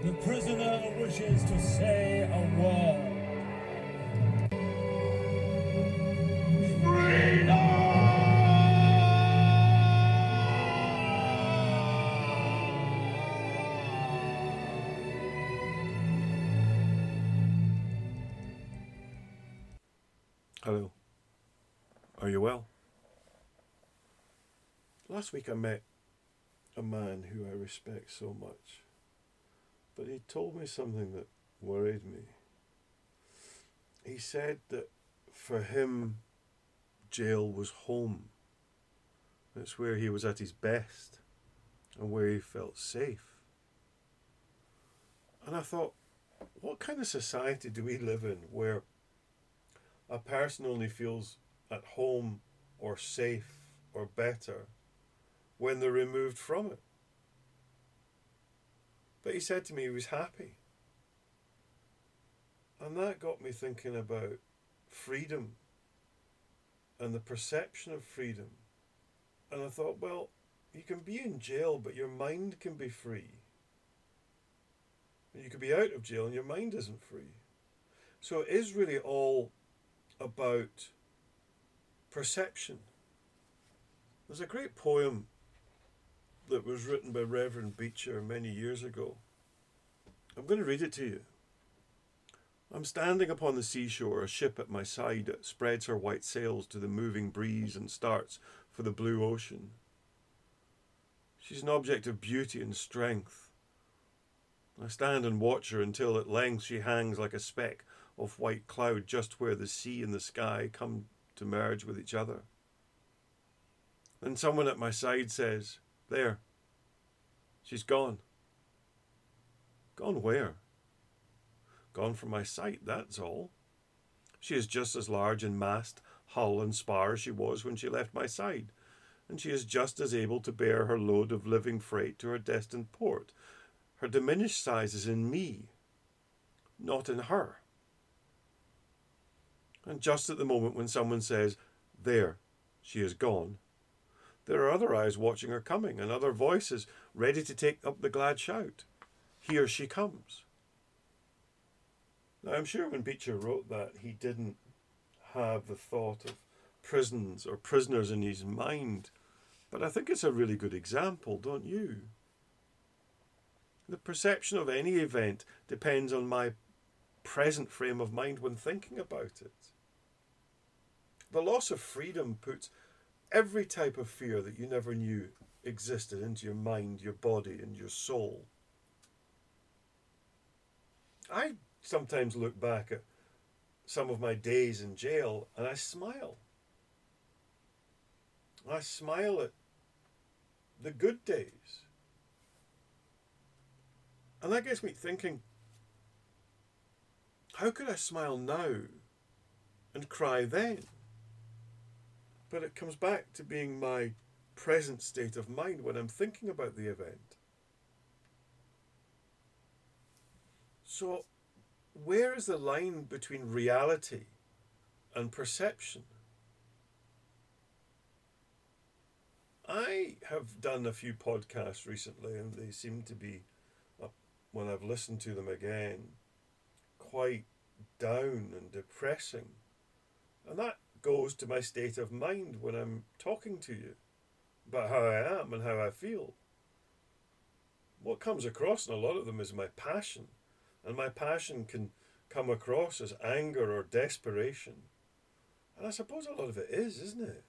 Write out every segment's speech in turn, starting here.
The prisoner wishes to say a word. Hello. Are you well? Last week I met a man who I respect so much, but he told me something that worried me. He said that for him, jail was home. It's where he was at his best and where he felt safe. And I thought, what kind of society do we live in where a person only feels at home or safe or better when they're removed from it. But he said to me he was happy. And that got me thinking about freedom and the perception of freedom. And I thought, well, you can be in jail, but your mind can be free. And you could be out of jail and your mind isn't free. So it is really all about perception. There's a great poem that was written by Reverend Beecher many years ago. I'm going to read it to you. I'm standing upon the seashore, a ship at my side spreads her white sails to the moving breeze and starts for the blue ocean. She's an object of beauty and strength. I stand and watch her until at length she hangs like a speck of white cloud just where the sea and the sky come to merge with each other. Then someone at my side says, There, she's gone. Gone where? Gone from my sight, that's all. She is just as large in mast, hull, and spar as she was when she left my side, and she is just as able to bear her load of living freight to her destined port. Her diminished size is in me, not in her. And just at the moment when someone says, There, she is gone, there are other eyes watching her coming, and other voices ready to take up the glad shout. Here she comes. Now, I'm sure when Beecher wrote that, he didn't have the thought of prisons or prisoners in his mind, but I think it's a really good example, don't you? The perception of any event depends on my present frame of mind when thinking about it. The loss of freedom puts every type of fear that you never knew existed into your mind, your body, and your soul. I sometimes look back at some of my days in jail and I smile. I smile at the good days. And that gets me thinking how could I smile now and cry then? But it comes back to being my present state of mind when I'm thinking about the event. So, where is the line between reality and perception? I have done a few podcasts recently, and they seem to be, uh, when I've listened to them again, quite down and depressing. And that goes to my state of mind when I'm talking to you about how I am and how I feel. What comes across in a lot of them is my passion, and my passion can come across as anger or desperation. And I suppose a lot of it is, isn't it?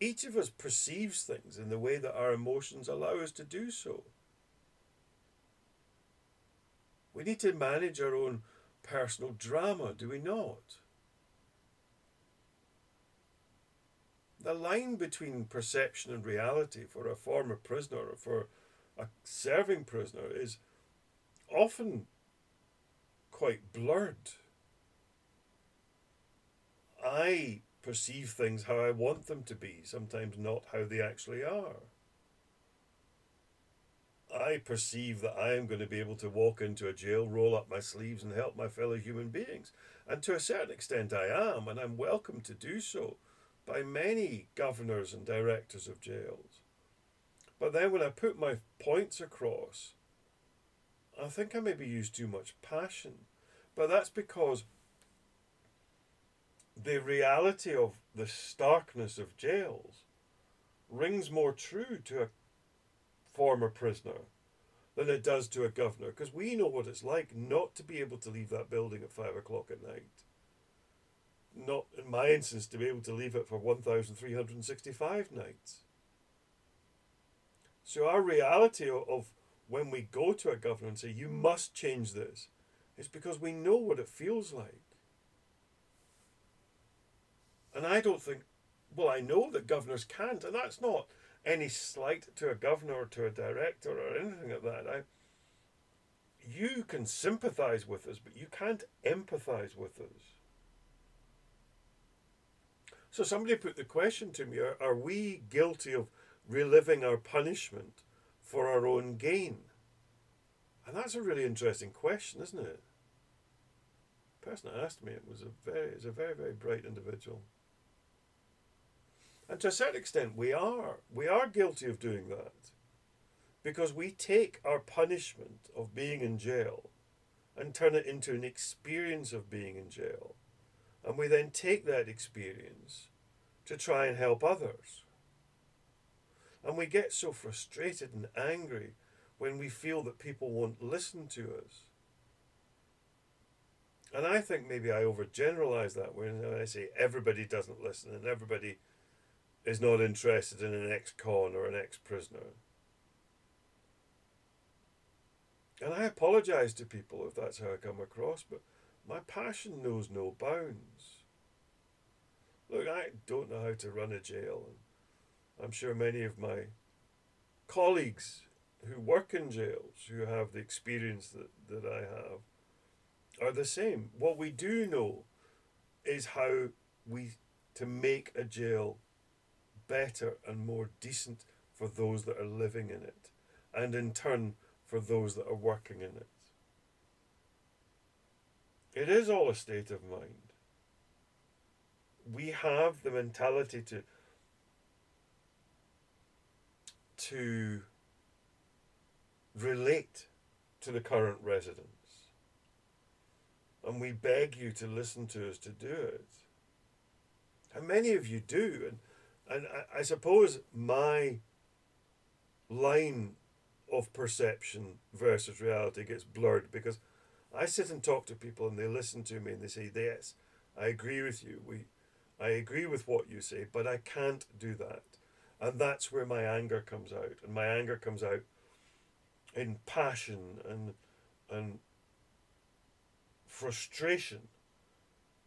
Each of us perceives things in the way that our emotions allow us to do so. We need to manage our own personal drama, do we not? The line between perception and reality for a former prisoner or for a serving prisoner is often quite blurred. I perceive things how I want them to be, sometimes not how they actually are. I perceive that I am going to be able to walk into a jail, roll up my sleeves, and help my fellow human beings. And to a certain extent, I am, and I'm welcome to do so by many governors and directors of jails. But then when I put my points across, I think I maybe used too much passion. But that's because the reality of the starkness of jails rings more true to a former prisoner than it does to a governor because we know what it's like not to be able to leave that building at five o'clock at night. Not, in my instance, to be able to leave it for 1,365 nights. So, our reality of, when we go to a governor and say, you must change this, is because we know what it feels like. And I don't think, well, I know that governors can't, and that's not any slight to a governor or to a director or anything like that. I, you can sympathise with us, but you can't empathise with us. So somebody put the question to me are, are we guilty of reliving our punishment for our own gain? And that's a really interesting question, isn't it? The person that asked me it was a very is a very, very bright individual. And to a certain extent, we are. We are guilty of doing that. Because we take our punishment of being in jail and turn it into an experience of being in jail. And we then take that experience to try and help others. And we get so frustrated and angry when we feel that people won't listen to us. And I think maybe I overgeneralize that when I say everybody doesn't listen and everybody is not interested in an ex con or an ex prisoner. And I apologize to people if that's how I come across, but my passion knows no bounds. Look, I don't know how to run a jail, and I'm sure many of my colleagues who work in jails, who have the experience that, that I have, are the same. What we do know is how we to make a jail better and more decent for those that are living in it, and in turn for those that are working in it. It is all a state of mind. We have the mentality to to relate to the current residents. And we beg you to listen to us to do it. And many of you do. And and I, I suppose my line of perception versus reality gets blurred because I sit and talk to people and they listen to me and they say, Yes, I agree with you. We I agree with what you say, but I can't do that. And that's where my anger comes out. And my anger comes out in passion and and frustration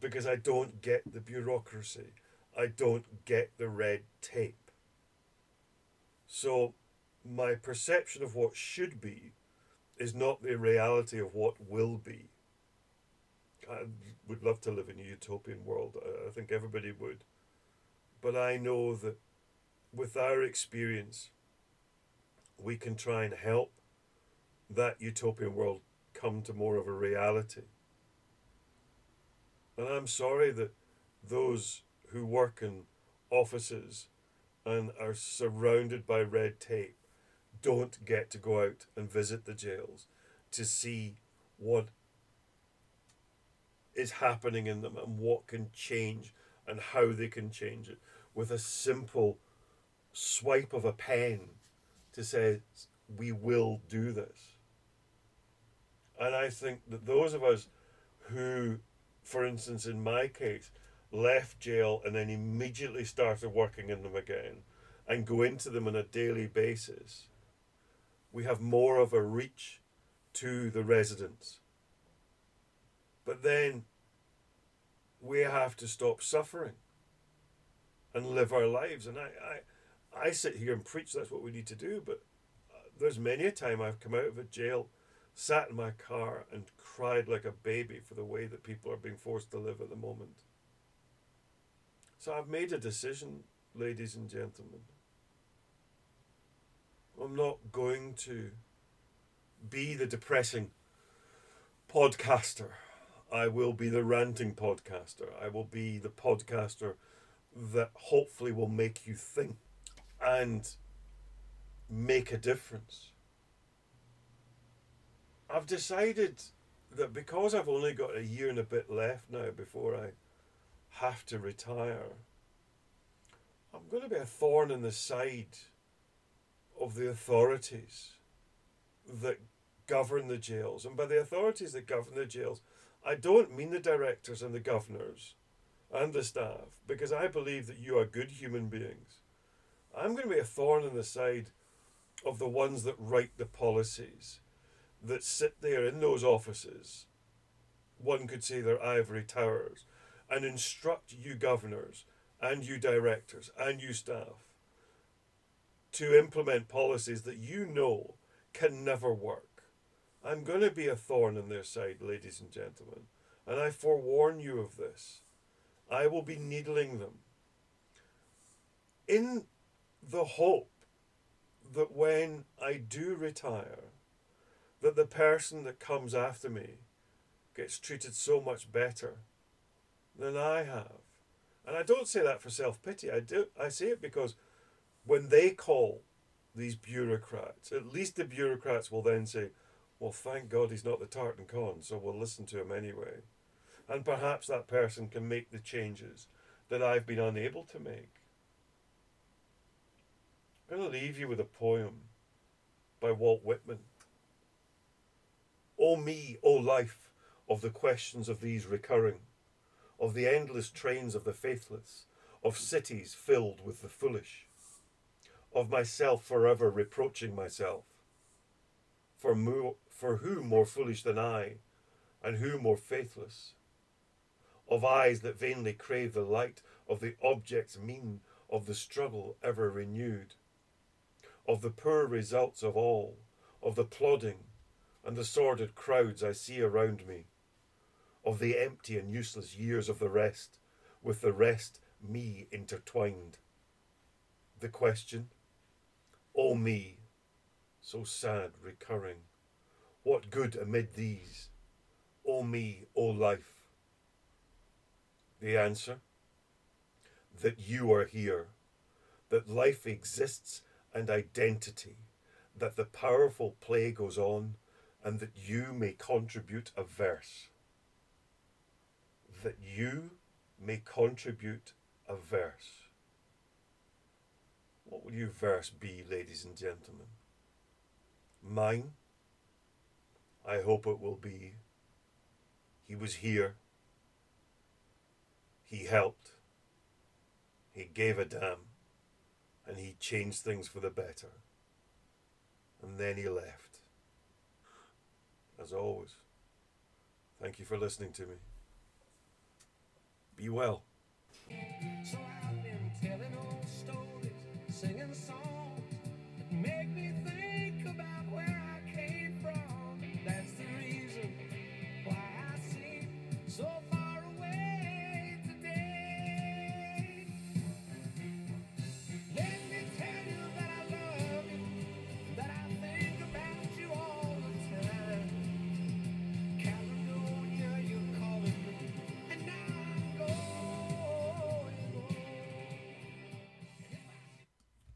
because I don't get the bureaucracy. I don't get the red tape. So my perception of what should be is not the reality of what will be. I would love to live in a utopian world. I think everybody would. But I know that with our experience, we can try and help that utopian world come to more of a reality. And I'm sorry that those who work in offices and are surrounded by red tape don't get to go out and visit the jails to see what is happening in them and what can change and how they can change it. With a simple swipe of a pen to say we will do this. And i think that those of us who for instance in my case left jail and then immediately started working in them again and go into them on a daily basis, we have more of a reach to the residents. But then we have to stop suffering and live our lives. And I, I, I sit here and preach that's what we need to do, but uh, there's many a time I've come out of a jail, sat in my car, and cried like a baby for the way that people are being forced to live at the moment. So I've made a decision, ladies and gentlemen. I'm not going to be the depressing podcaster. I will be the ranting podcaster. I will be the podcaster that hopefully will make you think. And make a difference. I've decided that because I've only got a year and a bit left now before I have to retire, I'm going to be a thorn in the side of the authorities that govern the jails. And by the authorities that govern the jails, I don't mean the directors and the governors and the staff, because I believe that you are good human beings. I'm going to be a thorn in the side of the ones that write the policies, that sit there in those offices. One could say they're ivory towers, and instruct you governors and you directors and you staff to implement policies that you know can never work. I'm going to be a thorn in their side, ladies and gentlemen, and I forewarn you of this. I will be needling them in the hope that when I do retire, that the person that comes after me gets treated so much better than I have. And I don't say that for self pity. I do I say it because when they call these bureaucrats, at least the bureaucrats will then say, Well, thank God he's not the tartan con, so we'll listen to him anyway. And perhaps that person can make the changes that I've been unable to make. I'm going to leave you with a poem by Walt Whitman. O me, O life, of the questions of these recurring, of the endless trains of the faithless, of cities filled with the foolish, of myself forever reproaching myself. For, mo- for who more foolish than I, and who more faithless? Of eyes that vainly crave the light of the objects mean, of the struggle ever renewed of the poor results of all, of the plodding and the sordid crowds I see around me, of the empty and useless years of the rest, with the rest me intertwined. The question, O me, so sad recurring, what good amid these? O me, O life. The answer, that you are here, that life exists and identity, that the powerful play goes on, and that you may contribute a verse. That you may contribute a verse. What will your verse be, ladies and gentlemen? Mine? I hope it will be. He was here. He helped. He gave a damn and he changed things for the better. And then he left. As always, thank you for listening to me. Be well. So singing songs.